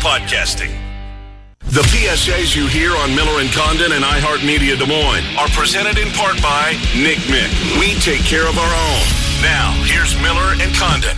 podcasting. The PSAs you hear on Miller and Condon and iHeartMedia Des Moines are presented in part by Nick Mick. We take care of our own. Now, here's Miller and Condon.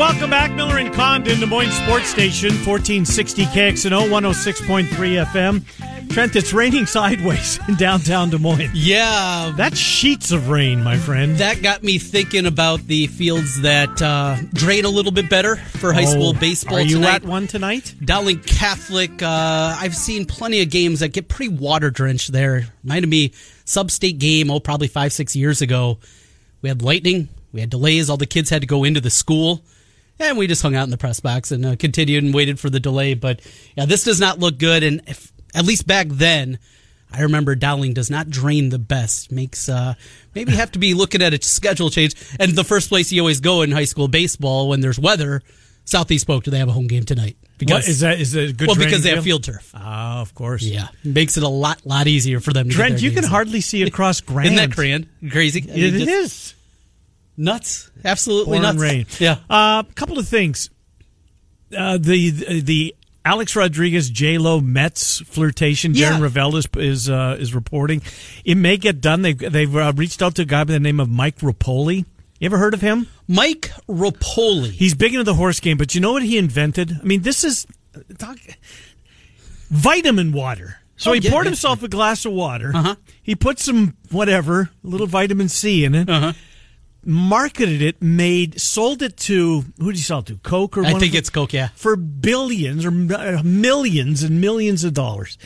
Welcome back. Miller and Condon, Des Moines Sports Station, 1460 KXNO, 106.3 FM. Trent, it's raining sideways in downtown Des Moines. Yeah, That's sheets of rain, my friend. that got me thinking about the fields that uh, drain a little bit better for high school Oh, baseball. Are you tonight. at one tonight? Dowling Catholic. Uh, I've seen plenty of games that get pretty water drenched there. Reminded me sub-state game. Oh, probably five six years ago. We had lightning. We had delays. All the kids had to go into the school, and we just hung out in the press box and uh, continued and waited for the delay. But yeah, this does not look good. And if, at least back then, I remember Dowling does not drain the best. Makes uh, maybe have to be looking at a schedule change. And the first place you always go in high school baseball when there's weather, Southeast Polk. Do they have a home game tonight? What, is that is it a good? well, because they have field turf. Ah, of course. Yeah, makes it a lot lot easier for them. to Trent, you can hardly see across Grand. Isn't that grand? Crazy. I It just is. Nuts. Absolutely Pouring nuts. rain. Yeah. A couple of things. Uh, the the Alex Rodriguez J Lo Mets flirtation. Yeah. Darren Rovell is is, uh, is reporting. It may get done. They've they've uh, reached out to a guy by the name of Mike Repole. You ever heard of him? Mike Repole. He's big into the horse game, but you know what he invented? I mean, this is talk, vitamin water. So Oh, he yeah, poured yeah. himself a glass of water. Uh-huh. He put some whatever, a little vitamin C in it. Uh-huh. Marketed it, made, sold it to who did he sell it to? Coke or I think it's Coke. Yeah. for billions or uh, millions and millions of dollars.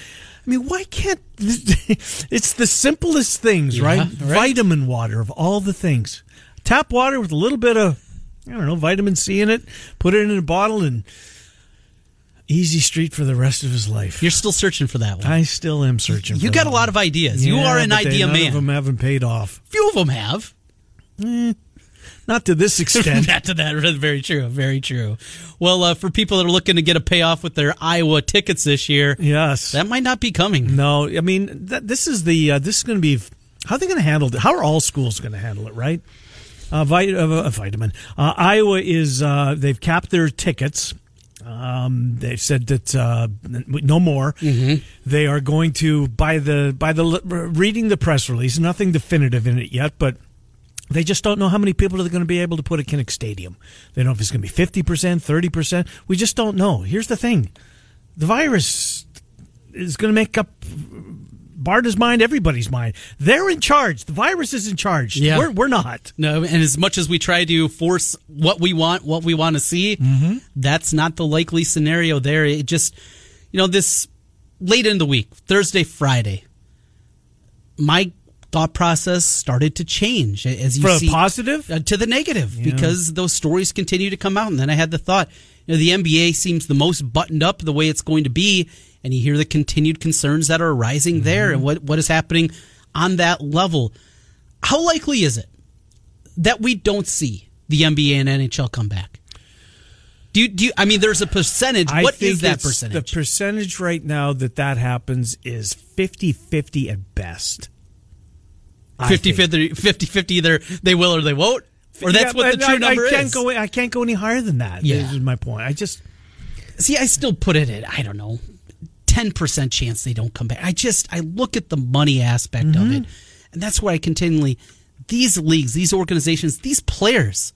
I mean, why can't it's the simplest things, Yeah, right? right. Vitamin water of all the things. Tap water with a little bit of I don't know, vitamin C in it, put it in a bottle and easy street for the rest of his life. You're still searching for that one. I still am searching you got a lot of ideas. you are an idea none man. of them haven't paid off. Few of them have. Not to this extent. Not to that. Very true. Very true. Well, uh, for people that are looking to get a payoff with their Iowa tickets this year, yes. that might not be coming. No, I mean th- this is the uh, this is going to be how are they going to handle it? How are all schools going to handle it? Right? Uh, vit- uh, uh, vitamin. Uh, Iowa is uh, they've capped their tickets. Um, they've said that uh, no more. Mm-hmm. They are going to by the by the reading the press release. Nothing definitive in it yet, but they just don't know how many people are going to be able to put at Kinnick Stadium. They don't know if it's going to be fifty percent, thirty percent. We just don't know. Here's the thing: the virus is going to make up Barta's mind, everybody's mind. They're in charge. The virus is in charge. Yeah. We're, we're not. No, and as much as we try to force what we want, what we want to see, Mm-hmm. that's not the likely scenario there. It just, you know, this late in the week, Thursday, Friday, my thought process started to change as you see positive? uh, to the negative because those stories continue to come out. And then I had the thought, you know, the NBA seems the most buttoned up the way it's going to be, and you hear the continued concerns that are arising there and what what is happening on that level. How likely is it that we don't see the NBA and NHL come back? Do you, do you, I mean, there's a percentage. I What is that percentage? The percentage right now that that happens is 50-50 at best. I 50 think. 50, 50 50 either they will or they won't? Or that's Yeah, what the true I, number I can't is? Go, I can't go any higher than that. Yeah. This is my point. I just See, I still put it at I don't know, ten percent chance they don't come back. I just I look at the money aspect Mm-hmm. of it, and that's where I continually these leagues, these organizations, these players,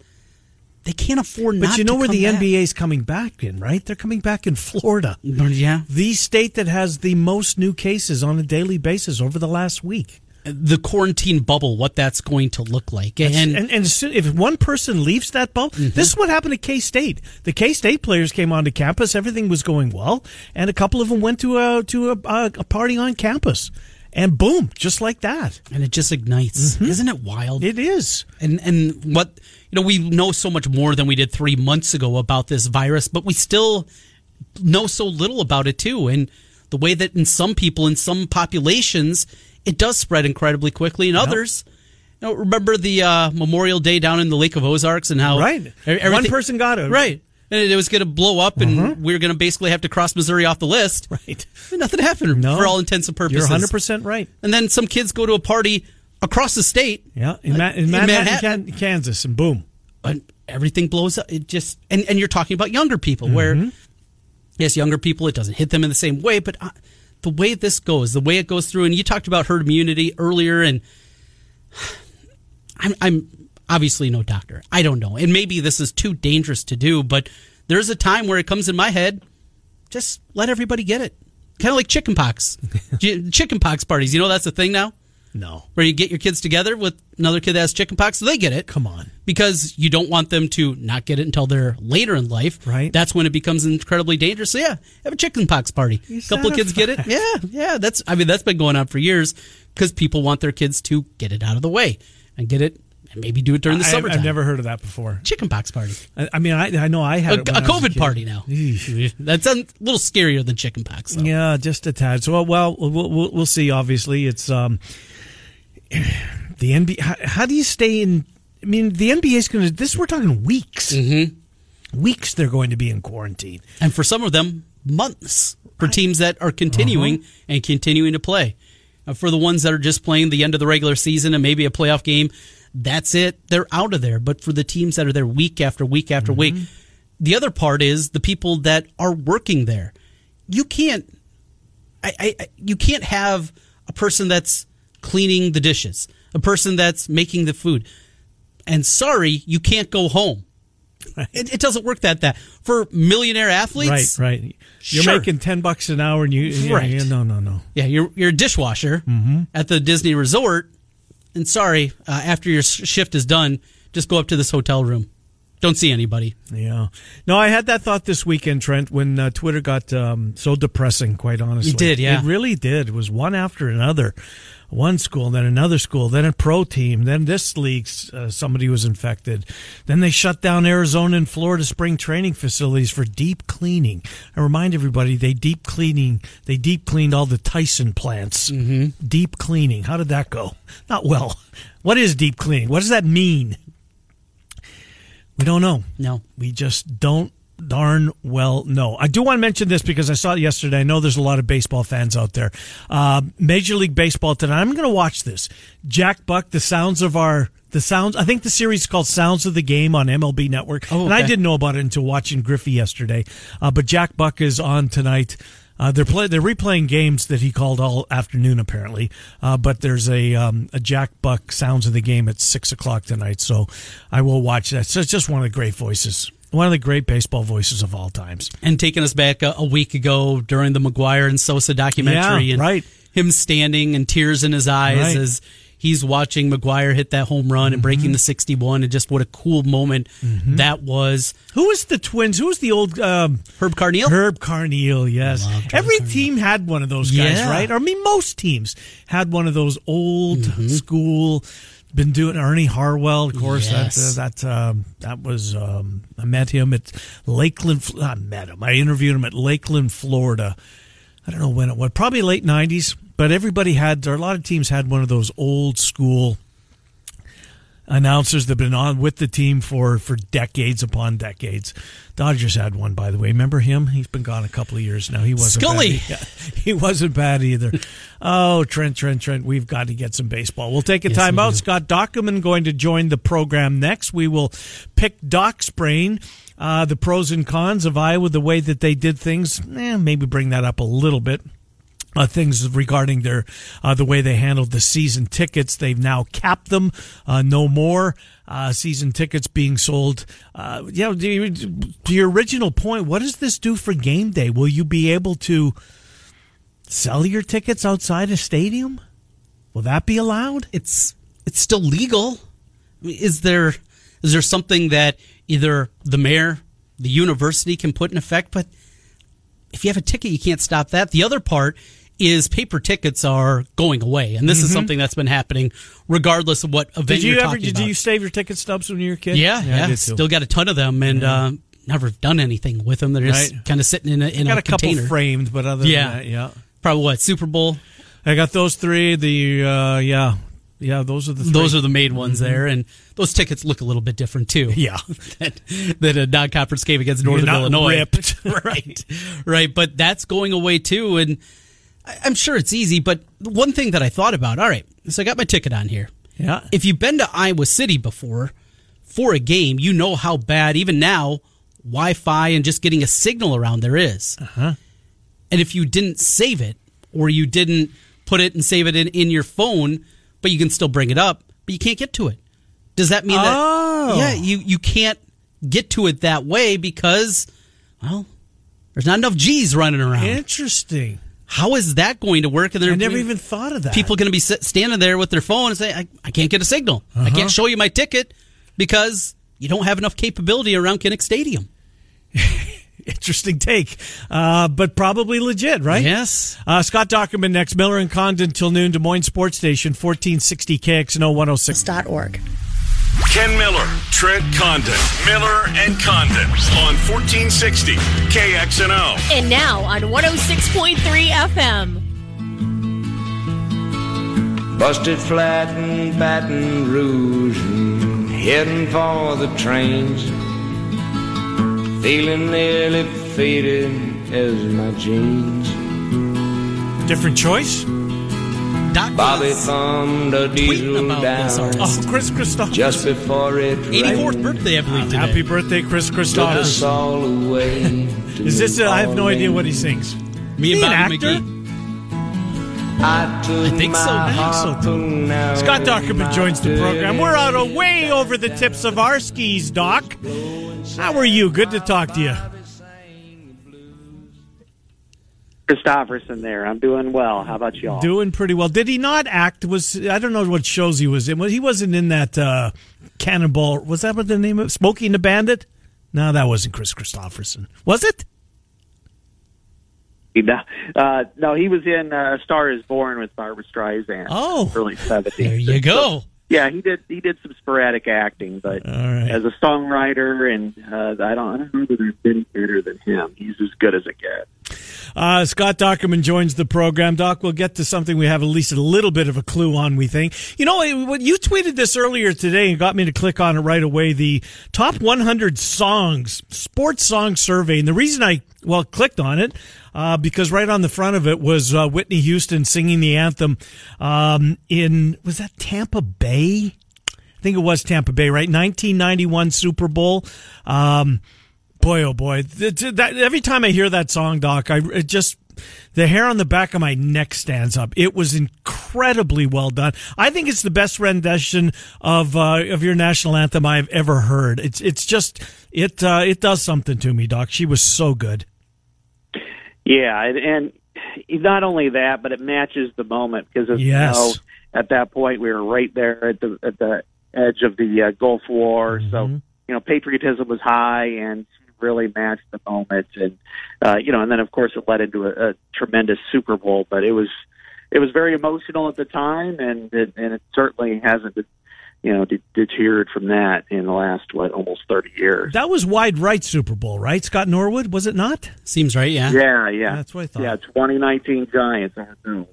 they can't afford. But you know where the back. NBA is coming back in, right? They're coming back in Florida. yeah, The state that has the most new cases on a daily basis over the last week. The quarantine bubble, what that's going to look like, and, And, and, if one person leaves that bubble, Mm-hmm. this is what happened at K State. The K State players came onto campus, everything was going well, and a couple of them went to a to a, a, a party on campus, and boom, just like that. and it just ignites. Isn't it wild? Mm-hmm. It is. and and what you know we know so much more than we did three months ago about this virus but we still know so little about it too and the way that in some people in some populations it does spread incredibly quickly in others you know remember the uh, memorial day down in the lake of ozarks and how Right. One person got it. right and it was going to blow up, and we are going to basically have to cross Missouri off the list. Uh-huh. Right. And nothing happened No. for all intents and purposes. You're purposes. 100% right. And then some kids go to a party across the state, Yeah, in, Ma- in In Manhattan, Manhattan. Kansas, and boom. and everything blows up. It just and and you're talking about younger people, where Mm-hmm. yes, younger people, it doesn't hit them in the same way, but uh, the way this goes, the way it goes through, and you talked about herd immunity earlier, and I'm I'm obviously no doctor. I don't know, and maybe this is too dangerous to do, but there's a time where it comes in my head. Just let everybody get it, kind of like chickenpox, chickenpox parties. You know that's a thing now No. where you get your kids together with another kid that has chickenpox, so they get it. Come on. Because you don't want them to not get it until they're later in life. Right. That's when it becomes incredibly dangerous. So yeah, have a chickenpox party. You A couple of kids get it. Yeah, yeah. That's I mean that's been going on for years because people want their kids to get it out of the way and get it and maybe do it during the I, summertime. I've never heard of that before. chickenpox party. I, I mean, I, I know I had a it when I was COVID kid. party now. That's a little scarier than chickenpox. Though. Yeah, just a tad. So, well, we'll, we'll, we'll see. Obviously, it's um, the NBA. How, how do you stay in? I mean, the NBA is going to. This we're talking weeks. Mm-hmm. Weeks they're going to be in quarantine. and for some of them, months for teams that are continuing Uh-huh. and continuing to play. Uh, for the ones that are just playing the end of the regular season and maybe a playoff game, that's it. They're out of there. But for the teams that are there week after week after week, Mm-hmm. the other part is the people that are working there. You can't, I, I- you can't have a person that's cleaning the dishes, a person that's making the food, and sorry, you can't go home. It, it doesn't work that that for millionaire athletes. Right, right. You're Sure. making ten bucks an hour, and you. Yeah, Right. yeah, no, no, no. Yeah, you're you're a dishwasher Mm-hmm. at the Disney Resort, and sorry, uh, after your shift is done, just go up to this hotel room. Don't see anybody. Yeah. No, I had that thought this weekend, Trent, when uh, Twitter got um, so depressing, quite honestly. It did, yeah. It really did. It was one after another. One school, then another school, then a pro team, then this league, uh, somebody was infected. Then they shut down Arizona and Florida spring training facilities for deep cleaning. I remind everybody they deep cleaning, they deep cleaned all the Tyson plants. Mm-hmm. Deep cleaning. How did that go? Not well. What is deep cleaning? What does that mean? We don't know. No. We just don't darn well know. I do want to mention this because I saw it yesterday. I know there's a lot of baseball fans out there. Uh, Major League Baseball tonight. I'm going to watch this. Jack Buck, the sounds of our. The sounds. I think the series is called Sounds of the Game on MLB Network, Oh, and I didn't know about it until watching Griffey yesterday. Uh, but Jack Buck is on tonight. Uh, they're play, they're replaying games that he called all afternoon apparently. Uh, but there's a um, a Jack Buck sounds of the game at six o'clock tonight, so I will watch that. So it's just one of the great voices, one of the great baseball voices of all times. And taking us back a, a week ago during the McGwire and Sosa documentary, Yeah, and right. him standing and tears in his eyes Right. as he's watching McGwire hit that home run and Mm-hmm. breaking the 61, and just what a cool moment that was. Who was the twins? Who was the old um, Herb Carneal. Herb Carneal? Yes, every Carneal. team had one of those guys, Yeah. right? Or I mean, most teams had one of those old school. Been doing Ernie Harwell, of course. Yes. That uh, that um, that was um, I met him at Lakeland. I met him. I interviewed him at Lakeland, Florida. I don't know when it was. Probably late '90s. But everybody had, or a lot of teams had one of those old school announcers that have been on with the team for for decades upon decades. Dodgers had one, by the way. Remember him? He's been gone a couple of years now. He wasn't Scully. Bad. He wasn't bad either. oh, Trent, Trent, Trent. We've got to get some baseball. We'll take a Yes, time out. Scott Dochterman going to join the program next. We will pick Doc's brain. Uh, the pros and cons of Iowa, the way that they did things. Eh, maybe bring that up a little bit uh, things regarding their uh, the way they handled the season tickets. They've now capped them. Uh, no more uh, season tickets being sold. Yeah, to to your original point, what does this do for game day? Will you be able to sell your tickets outside a stadium? Will that be allowed? it's it's still legal. Is there is there something that either the mayor, the university can put in effect? But if you have a ticket, you can't stop that. The other part is paper tickets are going away, and this is something that's been happening regardless of what event Mm-hmm. Did you you're ever? talking Did about. you save your ticket stubs when you were a kid? yeah, yeah, I still got a ton of them, and uh, never done anything with them. They're just Right. kind of sitting in a, in got a, a couple container. framed, but other Yeah. than that, yeah. Probably what Super Bowl. I got those three. The uh, yeah, Yeah, those are the three. Those are the main ones there, and those tickets look a little bit different too. Yeah. that, than a non-conference game against Northern Illinois. ripped. right, right. But that's going away too, and I- I'm sure it's easy. But one thing that I thought about. All right, so I got my ticket on here. Yeah. If you've been to Iowa City before for a game, you know how bad even now Wi-Fi and just getting a signal around there is. Uh-huh. And if you didn't save it or you didn't put it and save it in, in your phone, but you can still bring it up, but you can't get to it. Does that mean Oh. that yeah, you you can't get to it that way because well, there's not enough G's running around. Interesting. How is that going to work? And there I never even thought of that. people going to be standing there with their phone and say, I, I can't get a signal. I Uh-huh. can't show you my ticket because you don't have enough capability around Kinnick Stadium. Interesting take, uh, but probably legit, right? Yes. Uh, Scott Dochterman next. Miller and Condon till noon. Des Moines Sports Station, 1460 KXNO 106. Org. Ken Miller, Trent Condon, Miller and Condon on 1460 KXNO. And now on 106.3 FM. Busted flat in Baton Rouge and heading for the trains. Feeling nearly faded as my jeans. Different choice? Doc Bobby was thumbed a diesel tweeting about this down. Oh, Chris Christoph. just before it 84th rained. birthday, I believe, today. Happy birthday, Chris Took us all away. Is this? New Uh, I have no idea what he sings. Me and He an Bobby actor? McGee. I, took I think so. my I think so, too. Scott of Dochterman joins the program. We're out of way over the tips of our skis, Doc. How are you? Good to talk to you. Kristofferson there. I'm doing well. How about y'all? Doing pretty well. Did he not act? Was I don't know what shows he was in. He wasn't in that uh, Cannonball. Was that what the name of Smokey and the Bandit? No, that wasn't Kris Kristofferson. Was it? No, uh, no, he was in uh, Star Is Born with Barbra Streisand. Oh. early '70s. There you go. Yeah, he did. He did some sporadic acting, but right. as a songwriter, and uh, I don't, I don't know that there's any better than him. He's as good as it gets. Uh, Scott Dochterman joins the program. Doc, we'll get to something we have at least a little bit of a clue on, we think. You know, when you tweeted this earlier today and got me to click on it right away, the top 100 songs, sports song survey. And the reason I, well, clicked on it, uh, because right on the front of it was uh, Whitney Houston singing the anthem um, in, was that Tampa Bay? I think it was Tampa Bay, right? 1991 Super Bowl. Um, boy, oh boy! Th- th- that, every time I hear that song, Doc, I it just the hair on the back of my neck stands up. It was incredibly well done. I think it's the best rendition of uh, of your national anthem I've ever heard. It's it's just it uh, it does something to me, Doc. She was so good. Yeah, and, not only that, but it matches the moment because as Yes. you know, at that point we were right there at the at the edge of the uh, Gulf War, so Mm-hmm. you know patriotism was high and really matched the moment, and uh, you know, and then of course it led into a, a tremendous Super Bowl, but it was it was very emotional at the time, and it, and it certainly hasn't. You know, de- deteriorated from that in the last what almost thirty years. That was wide right Super Bowl, right? Scott Norwood, was it not? Seems right, yeah. Yeah, yeah, That's what I thought. Yeah, 2019 Giants. I don't know.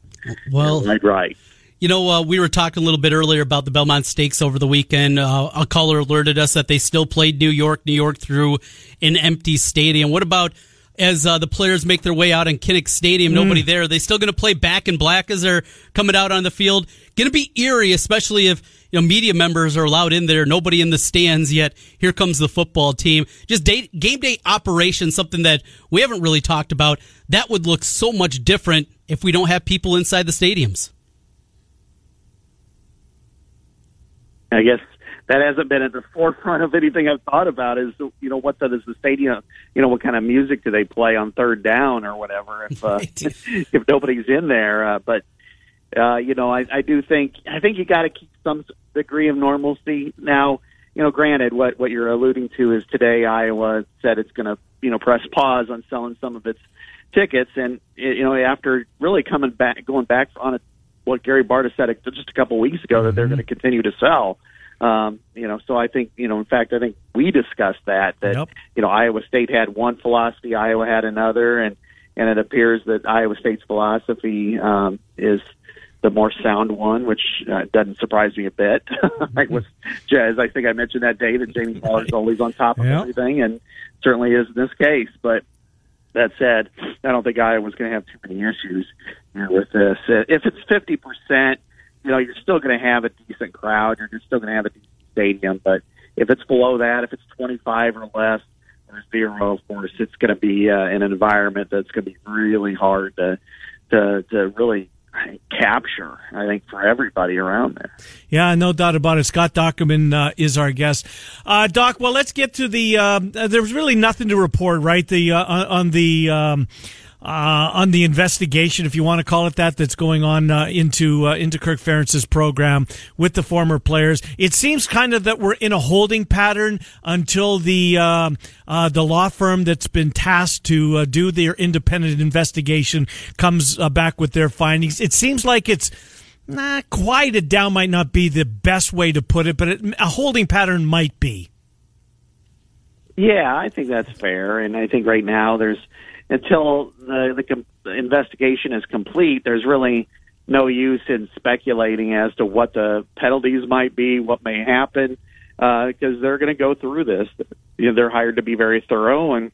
Well, right, right. You know, uh, we were talking a little bit earlier about the Belmont Stakes over the weekend. Uh, a caller alerted us that they still played New York, New York through an empty stadium. What about as uh, the players make their way out in Kinnick Stadium? Nobody there. Are they still going to play back in black as they're coming out on the field? Going to be eerie, especially if you know media members are allowed in there. Nobody in the stands yet. Here comes the football team. Just day, game day operation, something that we haven't really talked about. That would look so much different if we don't have people inside the stadiums. I guess that hasn't been at the forefront of anything I've thought about. Is you know what the, does the stadium? You know what kind of music do they play on third down or whatever? If uh, if nobody's in there, uh, but uh, you know I, I do think I think you got to keep some degree of normalcy now. You know, granted, what what you're alluding to is today Iowa said it's going to you know press pause on selling some of its tickets, and you know after really coming back going back on it what Gary Barta said just a couple weeks ago that they're going to continue to sell. Um, you know, so I think you know. In fact, I think we discussed that that Yep. you know Iowa State had one philosophy, Iowa had another, and and it appears that Iowa State's philosophy um, is the more sound one, which uh, doesn't surprise me a bit. I was, as I think I mentioned that day, that Jamie Pollard's always on top of Yeah. everything, and certainly is in this case. But that said, I don't think Iowa's going to have too many issues here with this. If it's fifty percent, you know, you're still going to have a decent crowd. You're still going to have a decent stadium. But if it's below that, if it's twenty five or less, or zero, of course, it's going to be uh, an environment that's going to be really hard to to to really capture. I think for everybody around there. Yeah, no doubt about it. Scott Dochterman uh, is our guest. Uh, Doc, well, let's get to the. Uh, there was really nothing to report, right? The uh, on the. Um, uh, on the investigation, if you want to call it that, that's going on uh, into uh, into Kirk Ferentz's program with the former players. It seems kind of that we're in a holding pattern until the um uh, the law firm that's been tasked to uh, do their independent investigation comes uh, back with their findings. It seems like it's Nah, quieted down might not be the best way to put it, but it, a holding pattern might be. Yeah, I think that's fair, and I think right now there's until the the, com- investigation is complete, there's really no use in speculating as to what the penalties might be, what may happen, because they're going to go through this. You know, they're hired to be very thorough, and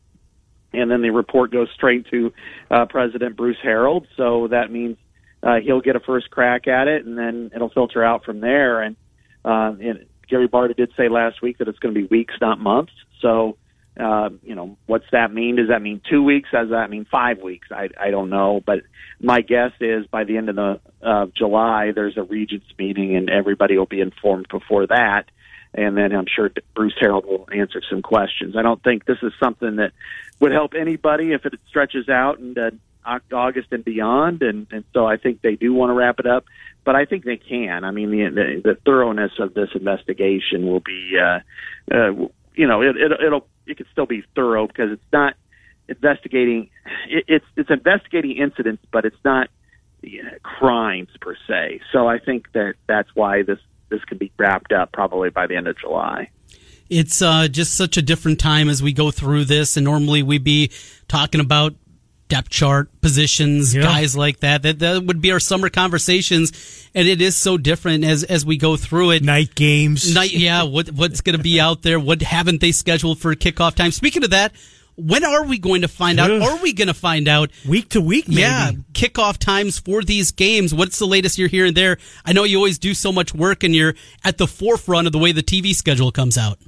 and then the report goes straight to uh, President Bruce Harreld. So that means uh, he'll get a first crack at it, and then it'll filter out from there. And, uh, and Gary Barta did say last week that it's going to be weeks, not months. So, uh, you know, what's that mean? Does that mean two weeks? Does that mean five weeks? I, I don't know, but my guess is by the end of the uh, July, there's a regents meeting, and everybody will be informed before that and then I'm sure Bruce Harreld will answer some questions. I don't think this is something that would help anybody if it stretches out into August and beyond, and, and so I think they do want to wrap it up. But I think they can. I mean, the the, the thoroughness of this investigation will be, uh, uh, you know, it, it, it'll it can still be thorough because it's not investigating. It, it's it's investigating incidents, but it's not you know, crimes per se. So I think that that's why this this can be wrapped up probably by the end of July. It's uh, just such a different time as we go through this, and normally we'd be talking about depth chart positions, Yeah. guys like that. That that would be our summer conversations, and it is so different as as we go through it. Night games. Night, yeah. What what's going to be out there? What haven't they scheduled for kickoff time? Speaking of that, when are we going to find out? Ugh. Are we going to find out? Week to week, maybe. Yeah, kickoff times for these games. What's the latest you're hearing there? I know you always do so much work, and you're at the forefront of the way the TV schedule comes out.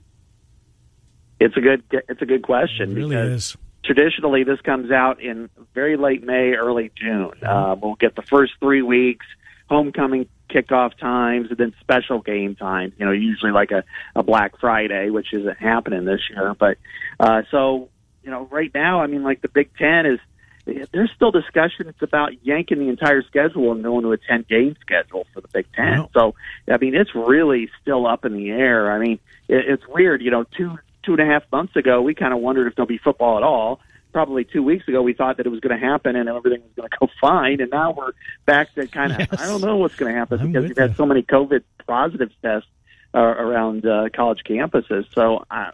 It's a good it's a good question It really because is. Traditionally this comes out in very late May, early June. Uh, we'll get the first three weeks, homecoming kickoff times, and then special game times. You know, usually like a, a Black Friday, which isn't happening this year. But uh, so you know, right now, I mean, like the Big Ten is. There's still discussion. It's about yanking the entire schedule and going to a 10 game schedule for the Big Ten. Wow. So, I mean, it's really still up in the air. I mean, it, it's weird. You know, two two and a half months ago, we kind of wondered if there'll be football at all. Probably two weeks ago, we thought that it was going to happen and everything was going to go fine. And now we're back to kind of, Yes. I don't know what's going to happen I'm because we've had you. so many COVID positive tests uh, around uh, college campuses. So, uh,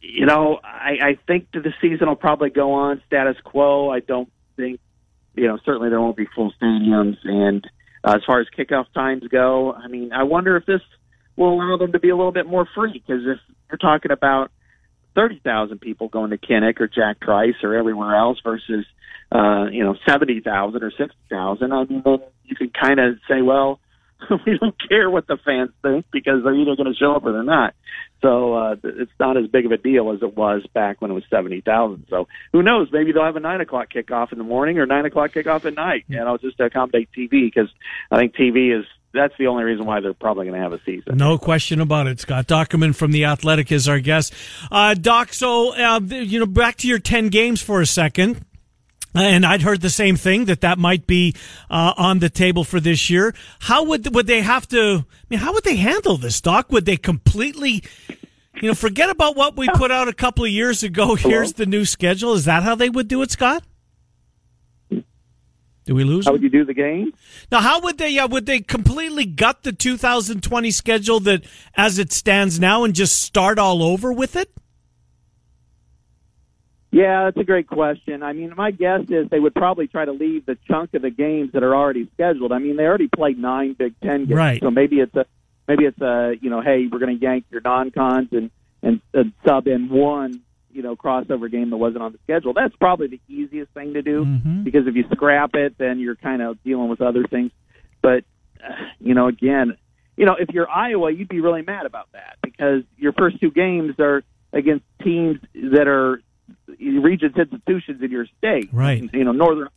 you know, I, I think that the season will probably go on status quo. I don't think, you know, certainly there won't be full stadiums. And uh, as far as kickoff times go, I mean, I wonder if this will allow them to be a little bit more free because if you're talking about 30,000 people going to Kinnick or Jack Trice or everywhere else versus, uh, you know, 70,000 or 60,000, I mean, you can kind of say, well, we don't care what the fans think because they're either going to show up or they're not. So uh, it's not as big of a deal as it was back when it was 70,000. So who knows? Maybe they'll have a 9 o'clock kickoff in the morning or 9 o'clock kickoff at night, you know, just to accommodate TV because I think TV is that's the only reason why they're probably going to have a season. No question about it. Scott Dochterman from The Athletic is our guest. Uh, Doc, so, uh, you know, back to your 10 games for a second. And I'd heard the same thing that that might be uh, on the table for this year. How would would they have to? I mean, how would they handle this, Doc? Would they completely, you know, forget about what we put out a couple of years ago? Here's the new schedule. Is that how they would do it, Scott? Do we lose? How would you do the game? Now, how would they? Uh, would they completely gut the 2020 schedule that as it stands now and just start all over with it? Yeah, that's a great question. I mean, my guess is they would probably try to leave the chunk of the games that are already scheduled. I mean, they already played nine Big Ten games, Right. so maybe it's a maybe it's a you know, hey, we're going to yank your non-cons and and, and sub in one you know crossover game that wasn't on the schedule. That's probably the easiest thing to do Mhm. because if you scrap it, then you're kind of dealing with other things. But uh, you know, again, you know, if you're Iowa, you'd be really mad about that because your first two games are against teams that are Regents institutions in your state. Right. You know, northern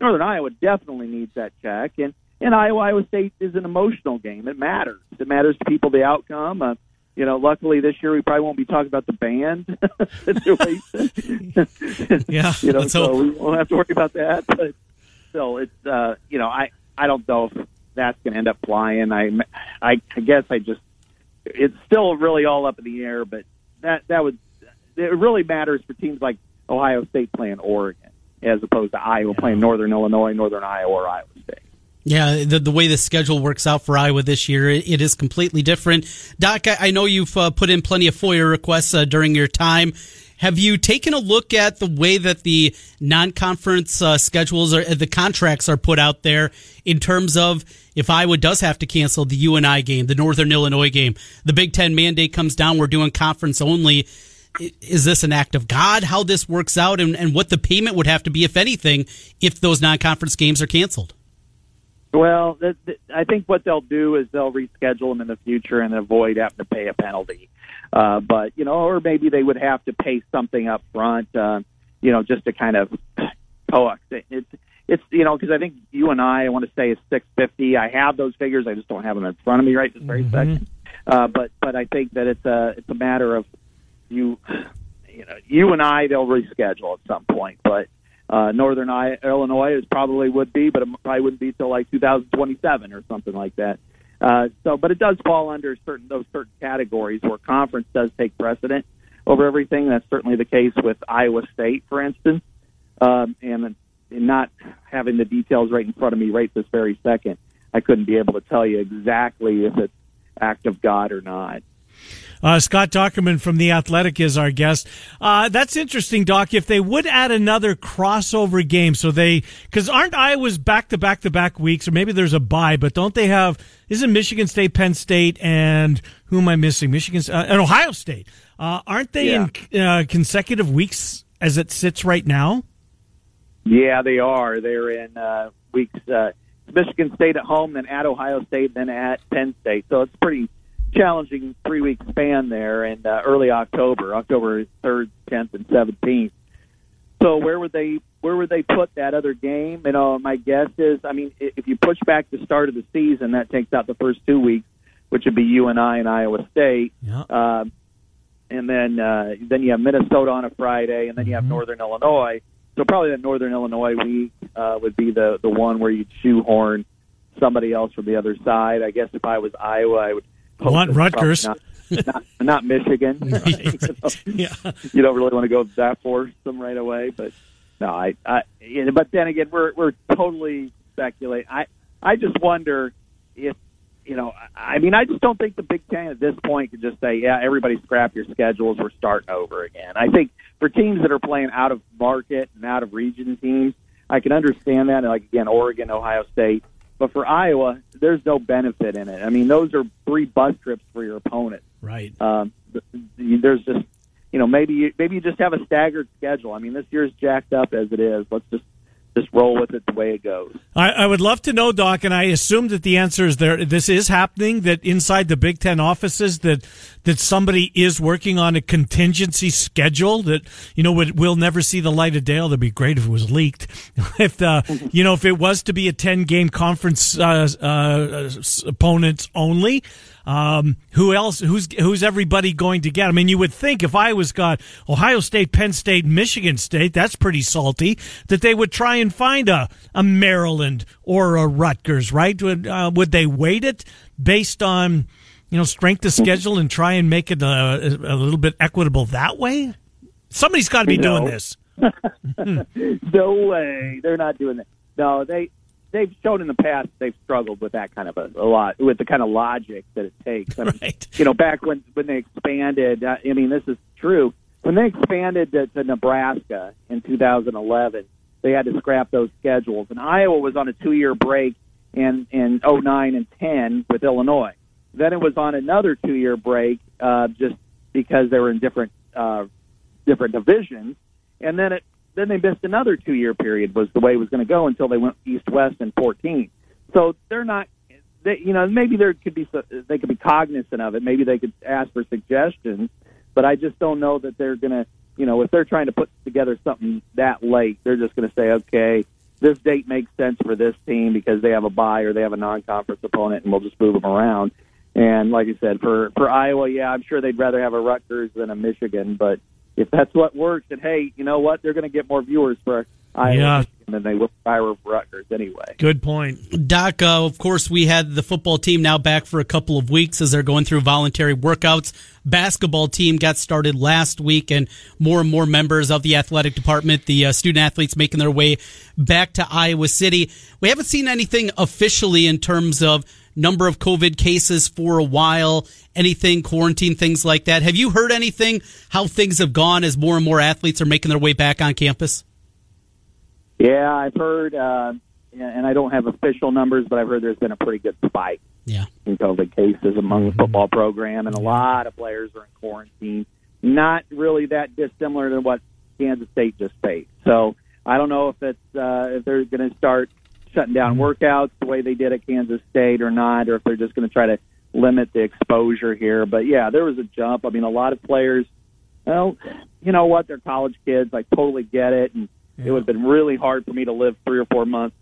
Northern Iowa definitely needs that check, and and Iowa Iowa State is an emotional game. It matters. It matters to people the outcome. Uh, you know, luckily this year we probably won't be talking about the band situation. Yeah, you know, so we won't have to worry about that. But still, it's uh, you know, I I don't know if that's going to end up flying. I I, I guess I just it's still really all up in the air. But that that would it really matters for teams like Ohio State playing Oregon as opposed to Iowa playing Northern Illinois, Northern Iowa, or Iowa State. Yeah, the, the way the schedule works out for Iowa this year, it, it is completely different. Doc, I, I know you've uh, put in plenty of FOIA requests uh, during your time. Have you taken a look at the way that the non-conference uh, schedules or uh, the contracts are put out there in terms of if Iowa does have to cancel the UNI game, the Northern Illinois game, the Big Ten mandate comes down, we're doing conference only. I- Is this an act of God? How this works out, and, and what the payment would have to be, if anything, if those non-conference games are canceled? Well, th- th- I think what they'll do is they'll reschedule them in the future and avoid having to pay a penalty. Uh, but you know, or maybe they would have to pay something up front, uh, you know, just to kind of coax it. It's it's you know because I think you and I, I want to say is six fifty. I have those figures. I just don't have them in front of me right this very second. Uh, but but I think that it's a it's a matter of you you know you and I they'll reschedule at some point, but uh, Northern I- Illinois is probably would be, but it probably wouldn't be till like 2027 or something like that. Uh, so, but it does fall under certain those certain categories where conference does take precedent over everything. That's certainly the case with Iowa State, for instance, um, and, and not having the details right in front of me right this very second. I couldn't be able to tell you exactly if it's act of God or not. Uh, Scott Dochterman from The Athletic is our guest. Uh, that's interesting, Doc. If they would add another crossover game, so they, because aren't Iowa's back to back to back weeks, or maybe there's a bye, but don't they have, isn't Michigan State, Penn State, and who am I missing? Michigan, uh, and Ohio State. Uh, aren't they in uh, consecutive weeks as it sits right now? Yeah, they are. They're in uh, weeks. Uh, Michigan State at home, then at Ohio State, then at Penn State. So it's pretty challenging three week span there in uh, early October, October third, tenth, and seventeenth. So where would they where would they put that other game? You know, my guess is, I mean, if you push back the start of the season, that takes out the first two weeks, which would be UNI and I and Iowa State. Yeah. Um, and then uh, then you have Minnesota on a Friday, and then you have Northern Illinois. So probably the Northern Illinois week uh, would be the the one where you'd shoehorn somebody else from the other side. I guess if I was Iowa, I would Want Rutgers. not, not, not Michigan. You, know, Yeah. you don't really want to go that foursome right away, but no, I. I you know, but then again, we're we're totally speculating. I I just wonder if you know. I mean, I just don't think the Big Ten at this point could just say, "Yeah, everybody scrap your schedules. We're starting over again." I think for teams that are playing out of market and out of region teams, I can understand that. Like again, Oregon, Ohio State. But for Iowa, there's no benefit in it. I mean, those are three bus trips for your opponent. Right. Um, th- th- there's just, you know, maybe you, maybe you just have a staggered schedule. I mean, this year's jacked up as it is. Let's just just roll with it the way it goes. I, I would love to know, Doc, and I assume that the answer is there. This is happening. That inside the Big Ten offices, that that somebody is working on a contingency schedule that you know would will never see the light of day. That'd be great if it was leaked. if the you know if it was to be a ten game conference uh, uh, opponents only. Um, who else? Who's who's everybody going to get? I mean, you would think if I was got Ohio State, Penn State, Michigan State, that's pretty salty. That they would try and find a a Maryland or a Rutgers, right? Would uh, would they weight it based on you know strength of schedule and try and make it a, a little bit equitable that way? Somebody's got to be doing this. no way, they're not doing that. No, they they've shown in the past they've struggled with that kind of a, a lot with the kind of logic that it takes. I mean, Right. You know, back when when they expanded, uh, I mean, this is true. when they expanded to, to Nebraska in 2011, they had to scrap those schedules, and Iowa was on a two-year break in in 09 and 10 with Illinois. Then it was on another two-year break uh, just because they were in different uh, different divisions, and then it then they missed another two-year period was the way it was going to go until they went east-west in 14. So they're not, they, you know, maybe there could be they could be cognizant of it. Maybe they could ask for suggestions, but I just don't know that they're going to, you know, if they're trying to put together something that late, they're just going to say, okay, this date makes sense for this team because they have a bye or they have a non-conference opponent, and we'll just move them around. And like I said, for for Iowa, yeah, I'm sure they'd rather have a Rutgers than a Michigan, but if that's what works, then hey, you know what? They're going to get more viewers for Iowa Yeah. than they will for Iowa Rutgers anyway. Good point. Doc, uh, of course, we had the football team now back for a couple of weeks as they're going through voluntary workouts. Basketball team got started last week, and more and more members of the athletic department, the uh, student athletes, making their way back to Iowa City. We haven't seen anything officially in terms of number of COVID cases for a while, anything, quarantine, things like that. Have you heard anything how things have gone as more and more athletes are making their way back on campus? Yeah, I've heard, uh, and I don't have official numbers, but I've heard there's been a pretty good spike Yeah. in COVID cases among the football program, and a lot of players are in quarantine. Not really that dissimilar to what Kansas State just faced. So I don't know if it's uh, if they're going to start shutting down workouts the way they did at Kansas State or not, or if they're just going to try to limit the exposure here. But yeah, there was a jump. I mean, a lot of players. Well, you know what? They're college kids. I totally get it, and it would have been really hard for me to live three or four months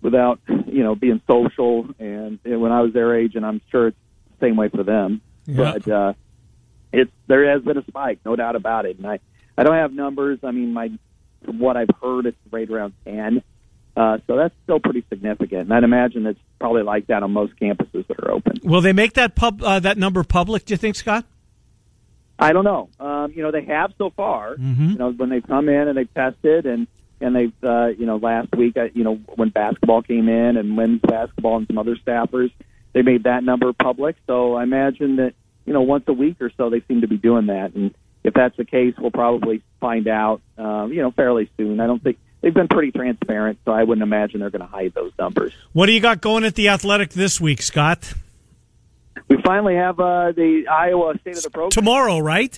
without you know being social and, and when I was their age, and I'm sure it's the same way for them. Yeah. But uh, it's there has been a spike, no doubt about it. And I I don't have numbers. I mean, my from what I've heard, it's right around ten. Uh, so that's still pretty significant, and I'd imagine it's probably like that on most campuses that are open. Will they make that pub uh, that number public? Do you think, Scott? I don't know. Um, you know, they have so far. You know, when they've come in and they've tested and and they've uh, you know last week, uh, you know, when basketball came in and women's basketball and some other staffers, they made that number public. So I imagine that you know once a week or so they seem to be doing that. And if that's the case, we'll probably find out um, you know fairly soon. I don't think they've been pretty transparent, so I wouldn't imagine they're going to hide those numbers. What do you got going at the Athletic this week, Scott? We finally have uh, the Iowa State of the Program. Tomorrow, right?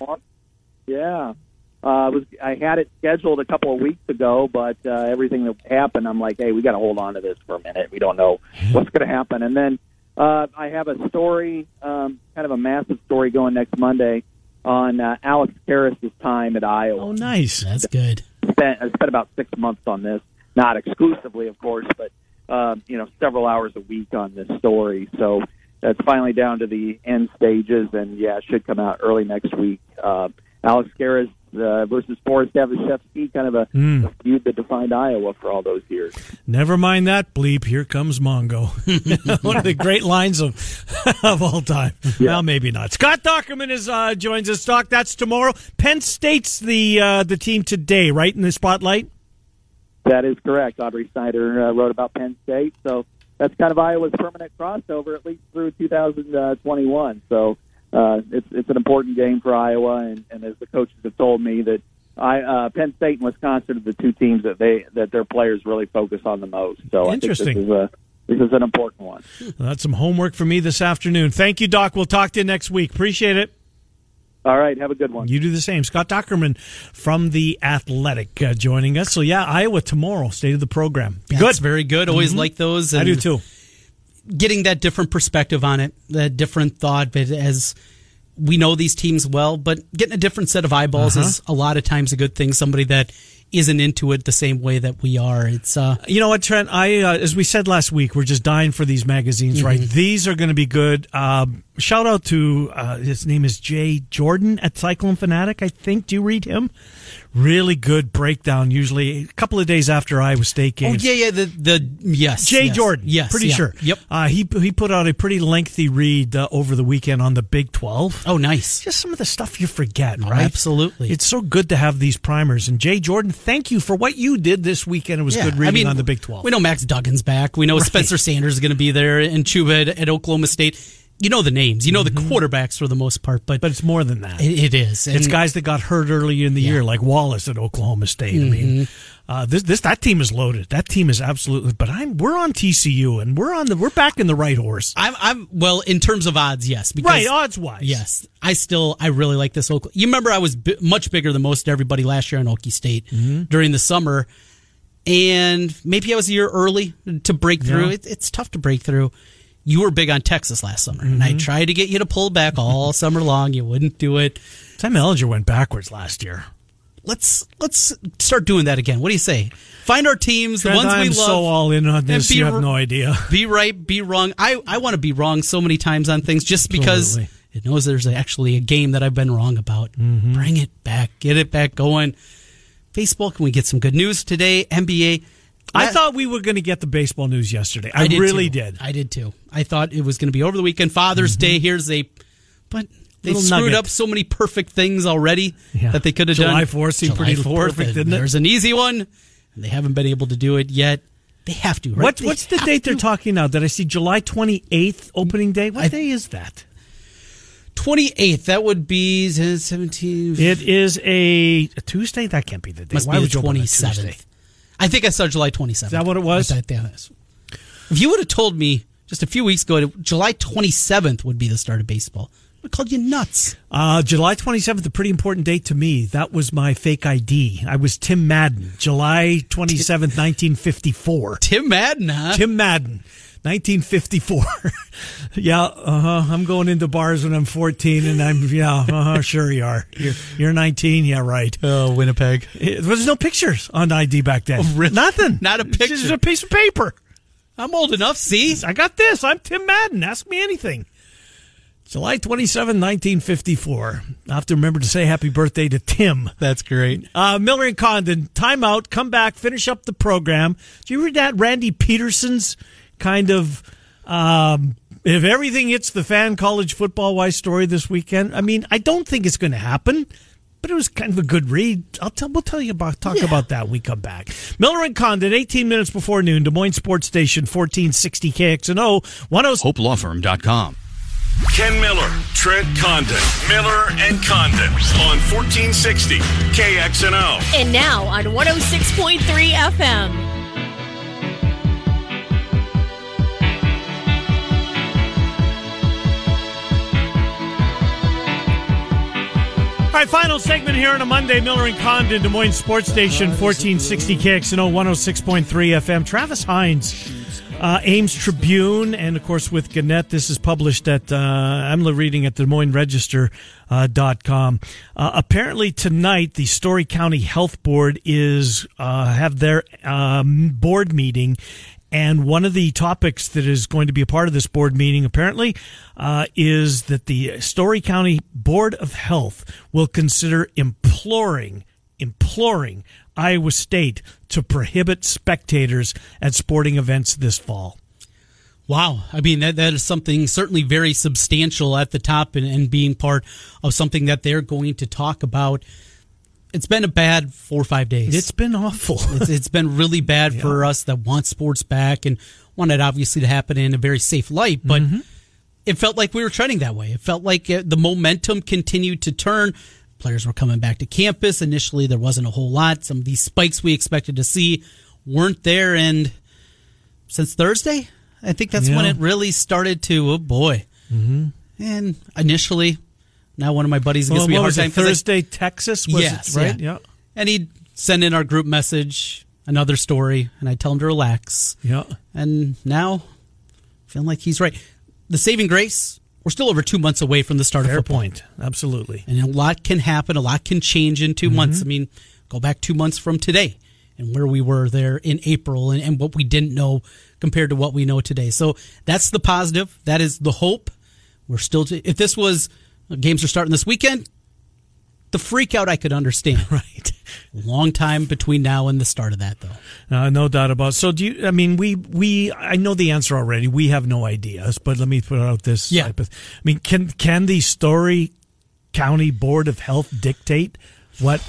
Yeah. Uh, was I had it scheduled a couple of weeks ago, but uh, everything that happened, I'm like, hey, we got to hold on to this for a minute. We don't know what's going to happen. And then uh, I have a story, um, kind of a massive story going next Monday on uh, Alex Karras' time at Iowa. Oh, nice. That's good. Spent I spent about six months on this, not exclusively, of course, but uh, you know, several hours a week on this story. So that's finally down to the end stages, and yeah, it should come out early next week. Uh, Alex Karras uh, versus Forest Evashevski, kind of a, Hmm. a feud that defined Iowa for all those years. Never mind that bleep. Here comes Mongo. One of the great lines of of all time. Well, maybe not. Scott Dochterman is uh, joins us. Doc, that's tomorrow. Penn State's the uh, the team today, right in the spotlight. That is correct. Audrey Snyder uh, wrote about Penn State, so that's kind of Iowa's permanent crossover, at least through 2021. So uh, it's it's an important game for Iowa, and, and as the coaches have told me that I uh, Penn State and Wisconsin are the two teams that they that their players really focus on the most. So Interesting. I think this is a this is an important one. That's some homework for me this afternoon. Thank you, Doc. We'll talk to you next week. Appreciate it. All right, have a good one. You do the same. Scott Dochterman from the Athletic uh, joining us. So yeah, Iowa tomorrow. State of the program. Be That's Good. very good. Always like those. I do too. Getting that different perspective on it, that different thought, but as we know these teams well, but getting a different set of eyeballs Uh-huh. is a lot of times a good thing. Somebody that isn't into it the same way that we are. It's uh, You know what, Trent? I, uh, as we said last week, we're just dying for these magazines, right? These are going to be good. Um, shout out to uh, his name is Jay Jordan at Cyclone Fanatic. I think. Do you read him? Really good breakdown. Usually a couple of days after Iowa State games. oh yeah, yeah, the the yes, Jay yes, Jordan. yes, pretty yeah. sure. Yep. Uh, he he put out a pretty lengthy read uh, over the weekend on the Big Twelve. Oh, nice. Just some of the stuff you forget, Oh, right? absolutely. It's so good to have these primers. And Jay Jordan, thank you for what you did this weekend. It was Yeah, good reading I mean, on the Big Twelve. We know Max Duggan's back. We know Spencer Sanders is going to be there and Chuba at, at Oklahoma State. You know the names, you know the quarterbacks for the most part, but But it's more than that. it, it is. It's guys that got hurt early in the year, like Wallace at Oklahoma State. I mean, uh, this this that team is loaded. That team is absolutely. But I'm we're on TCU and we're on the we're back in the right horse. I'm, I'm well in terms of odds, yes. Because, Right, odds wise. Yes, I still I really like this Oklahoma. You remember I was bi- much bigger than most everybody last year on Okie State Mm-hmm. during the summer, and maybe I was a year early to break through. Yeah. It, it's tough to break through. You were big on Texas last summer, and Mm-hmm. I tried to get you to pull back all summer long. You wouldn't do it. Sam Ehlinger went backwards last year. Let's let's start doing that again. What do you say? Find our teams, the ones we I'm love. so all in on this. be You have r- no idea. be right, be wrong. I, I want to be wrong so many times on things just because Absolutely. it knows there's actually a game that I've been wrong about. Mm-hmm. Bring it back, get it back going. Baseball, can we get some good news today? NBA. I That- thought we were going to get the baseball news yesterday. I, did really too. did. I did too. I thought it was going to be over the weekend. Father's Day. Here's a, but they Mm-hmm. Little screwed nugget. up so many perfect things already Yeah. that they could have done. July 4th seemed July pretty 4th, perfect, didn't it? There's an easy one, and they haven't been able to do it yet. They have to. Right? What, They what's the date they're talking now? Did I see July 28th opening day? What I- day is that? 28th. That would be 17. It is a, a Tuesday. That can't be the day. Must Why be the you 27th. I think I saw July 27th. Is that what it was? If you would have told me just a few weeks ago, July 27th would be the start of baseball, I would have called you nuts. Uh, July 27th, a pretty important date to me. That was my fake ID. I was Tim Madden. July 27th, 1954. Tim Madden, huh? Tim Madden, 1954. yeah, uh huh. I'm going into bars when I'm 14, and I'm yeah, uh huh. Sure you are. You're you're 19. Yeah, right. Oh, Winnipeg. It, there was no pictures on ID back then. Oh, really? Nothing. Not a picture. It's just a piece of paper. I'm old enough. See, I got this. I'm Tim Madden. Ask me anything. July 27, 1954. I have to remember to say happy birthday to Tim. that's great. Uh, Miller and Condon, timeout, come back, finish up the program. Did you read that Randy Peterson's kind of, um, if everything hits the fan college football wise story this weekend? I mean, I don't think it's going to happen, but it was kind of a good read. I'll tell, we'll tell you about, talk about that when we come back. Miller and Condon, 18 minutes before noon, Des Moines Sports Station, 1460 KXNO, 10. HopeLawFirm.com. Ken Miller, Trent Condon, Miller and Condon on 1460 KXNO. And now on 106.3 FM. All right, final segment here on a Monday. Miller and Condon, Des Moines Sports Station, 1460 KXNO, 106.3 FM. Travis Hines, uh, Ames Tribune, and of course with Gannett. This is published at, uh, I'm reading at Des Moines Register uh, dot com. Uh, apparently tonight, the Story County Health Board is uh, have their um, board meeting, and one of the topics that is going to be a part of this board meeting, apparently, uh, is that the Story County Board of Health will consider imploring, imploring Iowa State to prohibit spectators at sporting events this fall. Wow. I mean, that, that is something certainly very substantial at the top and, and being part of something that they're going to talk about. It's been a bad four or five days. It's been awful. it's, it's been really bad for us that want sports back and want it obviously to happen in a very safe light. But it felt like we were trending that way. It felt like uh, the momentum continued to turn. Players were coming back to campus. Initially, there wasn't a whole lot. Some of these spikes we expected to see weren't there. And since Thursday, I think that's when it really started to, oh boy. Mm-hmm. And initially, now one of my buddies gives Well, me a hard time 'cause I- Thursday, Texas? Was yes, it, right? Yeah. And he'd send in our group message, another story, and I'd tell him to relax. Yeah. And now, feeling like he's right. The saving grace, we're still over two months away from the start Fair of football. point. Absolutely. And a lot can happen, a lot can change in 2 Mm-hmm. months. I mean, go back two months from today and where we were there in April and, and what we didn't know compared to what we know today. So that's the positive. That is the hope. We're still, to, if this was, games are starting this weekend, the freak out I could understand. Right. Long time between now and the start of that, though. Uh, no doubt about. It. So do you? I mean, we we I know the answer already. We have no ideas, but let me put out this. Yeah. hypoth- I mean, can can the Story County Board of Health dictate what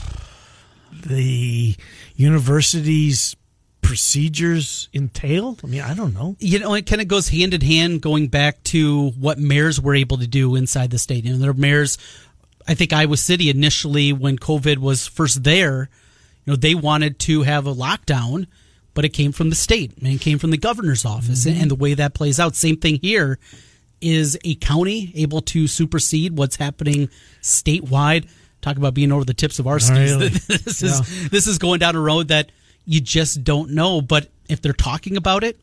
the university's procedures entail? I mean, I don't know. You know, it kind of goes hand in hand going back to what mayors were able to do inside the stadium. Their mayors, I think Iowa City initially, when COVID was first there, you know, they wanted to have a lockdown, but it came from the state and it came from the governor's office. Mm-hmm. And the way that plays out, same thing here. Is a county able to supersede what's happening statewide? Talk about being over the tips of our skis. Really? this is this is going down a road that you just don't know. But if they're talking about it,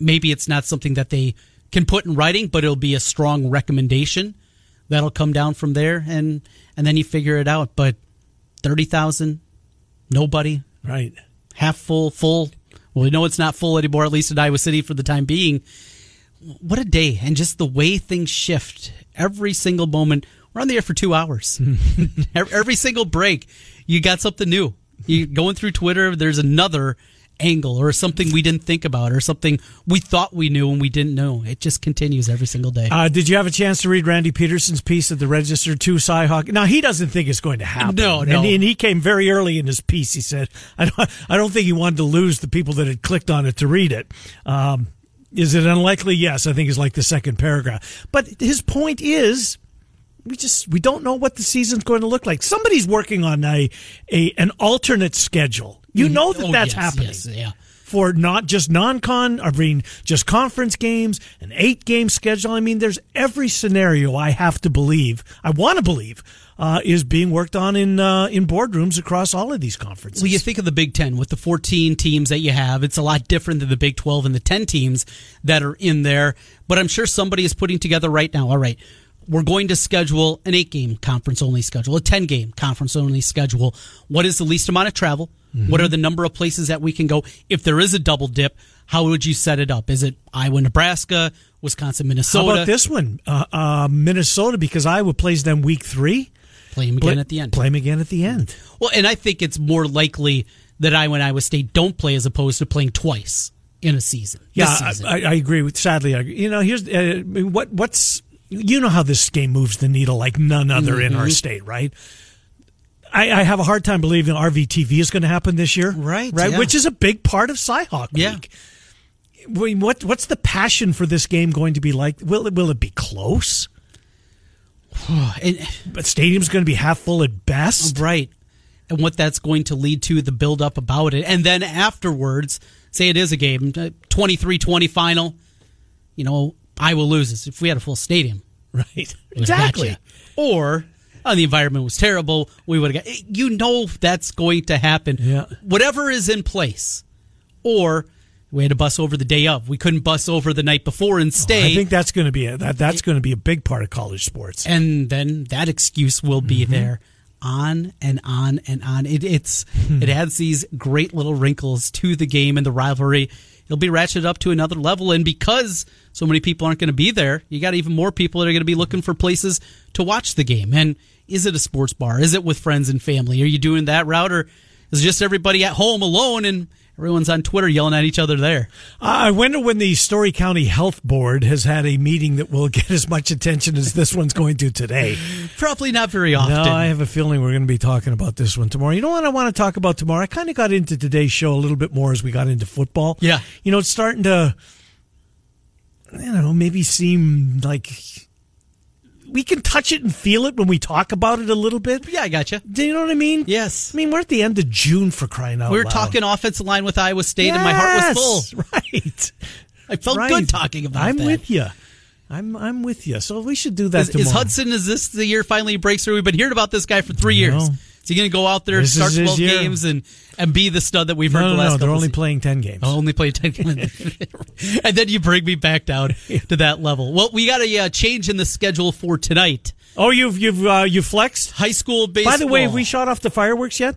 maybe it's not something that they can put in writing, but it'll be a strong recommendation that'll come down from there, and and then you figure it out. But thirty thousand, nobody, Right. half full, full. Well, we know it's not full anymore, at least in Iowa City for the time being. What a day, and just the way things shift every single moment. We're on the air for two hours. every, every single break, you got something new. You going through Twitter, there's another angle or something we didn't think about or something we thought we knew and we didn't know. It just continues every single day. Uh, did you have a chance to read Randy Peterson's piece at the Register to Cyhawk? Now he doesn't think it's going to happen. No, and, no. and he came very early in his piece. He said, "I don't, I don't think he wanted to lose the people that had clicked on it to read it." Um, is it unlikely? Yes, I think is like the second paragraph. But his point is, we just we don't know what the season's going to look like. Somebody's working on a, a an alternate schedule. You know that Oh, that's yes, happening yes, yeah. for not just non-con, I mean just conference games, an eight-game schedule. I mean, there's every scenario I have to believe, I want to believe, uh, is being worked on in uh, in boardrooms across all of these conferences. Well, you think of the Big Ten with the 14 teams that you have. It's a lot different than the Big 12 and the 10 teams that are in there. But I'm sure somebody is putting together right now. All right, we're going to schedule an eight game conference only schedule, a 10 game conference only schedule. What is the least amount of travel? Mm-hmm. What are the number of places that we can go? If there is a double dip, how would you set it up? Is it Iowa, Nebraska, Wisconsin, Minnesota? How about this one, uh, uh, Minnesota, because Iowa plays them week three. Play them again at the end. Play them again at the end. Well, and I think it's more likely that Iowa and Iowa State don't play as opposed to playing twice in a season. Yeah, I, season. I, I agree with. Sadly, I agree. You know, here's uh, what what's you know how this game moves the needle like none other in Mm-hmm. our state, right? I, I have a hard time believing RVTV is going to happen this year, Right, Right, yeah. which is a big part of Cyhawk Yeah. Week. I mean, what what's the passion for this game going to be like? Will it will it be close? And- But stadium's going to be half full at best. right. And what that's going to lead to, the build up about it. And then afterwards, say it is a game, 23 20 final, you know, Iowa loses. If we had a full stadium, Right, exactly. gotcha. Or, oh, the environment was terrible, we would have got, you know, that's going to happen. Yeah. Whatever is in place. Or, we had to bus over the day of. We couldn't bus over the night before and stay. I think that's going to be a, that that's going to be a big part of college sports. and then that excuse will be Mm-hmm. there on and on and on it, it's Hmm. it adds these great little wrinkles to the game and the rivalry it'll be ratcheted up to another level and because so many people aren't going to be there you got even more people that are going to be looking for places to watch the game and is it a sports bar is it with friends and family are you doing that route or is it just everybody at home alone and everyone's on twitter yelling at each other there I wonder when the Story County Health Board has had a meeting that will get as much attention as this one's going to today. probably not very often No, I have a feeling we're going to be talking about this one tomorrow. You know what I want to talk about tomorrow? I kind of got into today's show a little bit more as we got into football. Yeah. You know, it's starting to, I don't know, maybe seem like we can touch it and feel it when we talk about it a little bit. yeah i gotcha Do you know what I mean? Yes. I mean, we're at the end of June for crying out we were loud. talking offensive line with iowa state and my heart was full Right. I felt Right. good talking about I'm that. with you. I'm I'm with you. So we should do that Is, tomorrow. is Hudson? Is this the year finally breaks through? We've been hearing about this guy for three years. Is he going to go out there, This start is twelve year. games, and and be the stud that we've No, heard no, the no. last? They're couple only playing ten games. Oh, only play ten games, and then you bring me back down to that level. Well, we got a uh, change in the schedule for tonight. Oh, you've you've uh, you flexed. High school baseball. By the way, have we shot off the fireworks yet?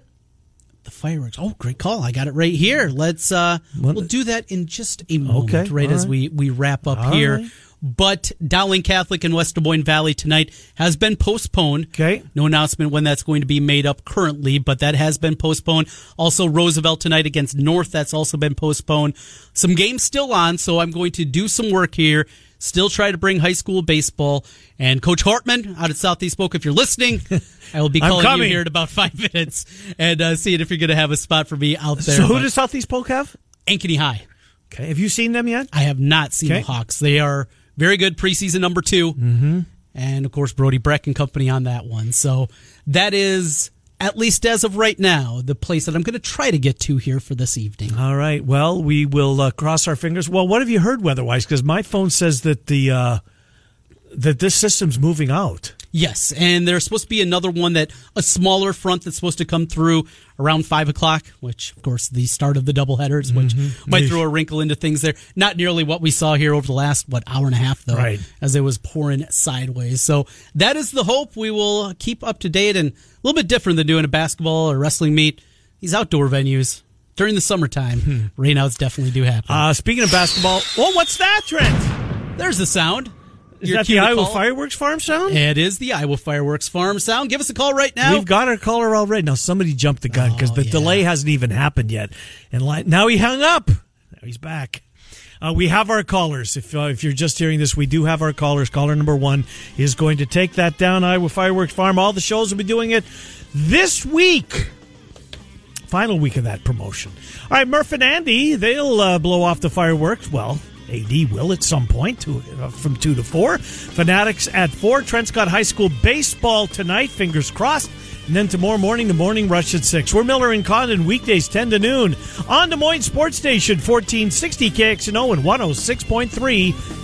the fireworks. Oh, great call! I got it right here. Let's uh, we'll do that in just a moment, Okay, right all as we we wrap up All here. right. But Dowling Catholic in West Des Moines Valley tonight has been postponed. Okay. No announcement when that's going to be made up currently, but that has been postponed. Also, Roosevelt tonight against North, that's also been postponed. Some games still on, so I'm going to do some work here. Still try to bring high school baseball. And Coach Hartman out at Southeast Polk, if you're listening, I will be calling you here in about five minutes and uh, seeing if you're going to have a spot for me out there. So who But does Southeast Polk have? Ankeny High. Okay. Have you seen them yet? I have not seen Okay. the Hawks. They are very good preseason number 2 Mm-hmm. And of course, Brody Breck and company on that one. So that is, at least as of right now, the place that I'm going to try to get to here for this evening. All right. Well, we will uh, cross our fingers. Well, what have you heard weather-wise? Because my phone says that the uh, that this system's moving out. Yes, and there's supposed to be another one that a smaller front that's supposed to come through around five o'clock, which of course the start of the doubleheaders, which might throw a wrinkle into things there. Not nearly what we saw here over the last what hour and a half though, Right. as it was pouring sideways. So that is the hope. We will keep up to date and a little bit different than doing a basketball or wrestling meet. These outdoor venues during the summertime, rainouts definitely do happen. Uh, speaking of basketball, oh, what's that, Trent? There's the sound. Is that the Iowa call. Fireworks Farm sound? It is the Iowa Fireworks Farm sound. Give us a call right now. We've got our caller already. Now somebody jumped the gun because Oh, the yeah. delay hasn't even happened yet, and now he hung up. Now he's back. Uh, we have our callers. If uh, if you're just hearing this, we do have our callers. Caller number one is going to take that down. Iowa Fireworks Farm. All the shows will be doing it this week. Final week of that promotion. All right, Murph and Andy, they'll uh, blow off the fireworks. Well, AD will at some point to, uh, from 2 to 4. Fanatics at 4. Trent Scott High School baseball tonight, fingers crossed. And then tomorrow morning, the morning rush at 6. We're Miller and Condon, weekdays 10 to noon on Des Moines Sports Station, 1460 KXNO and 106.3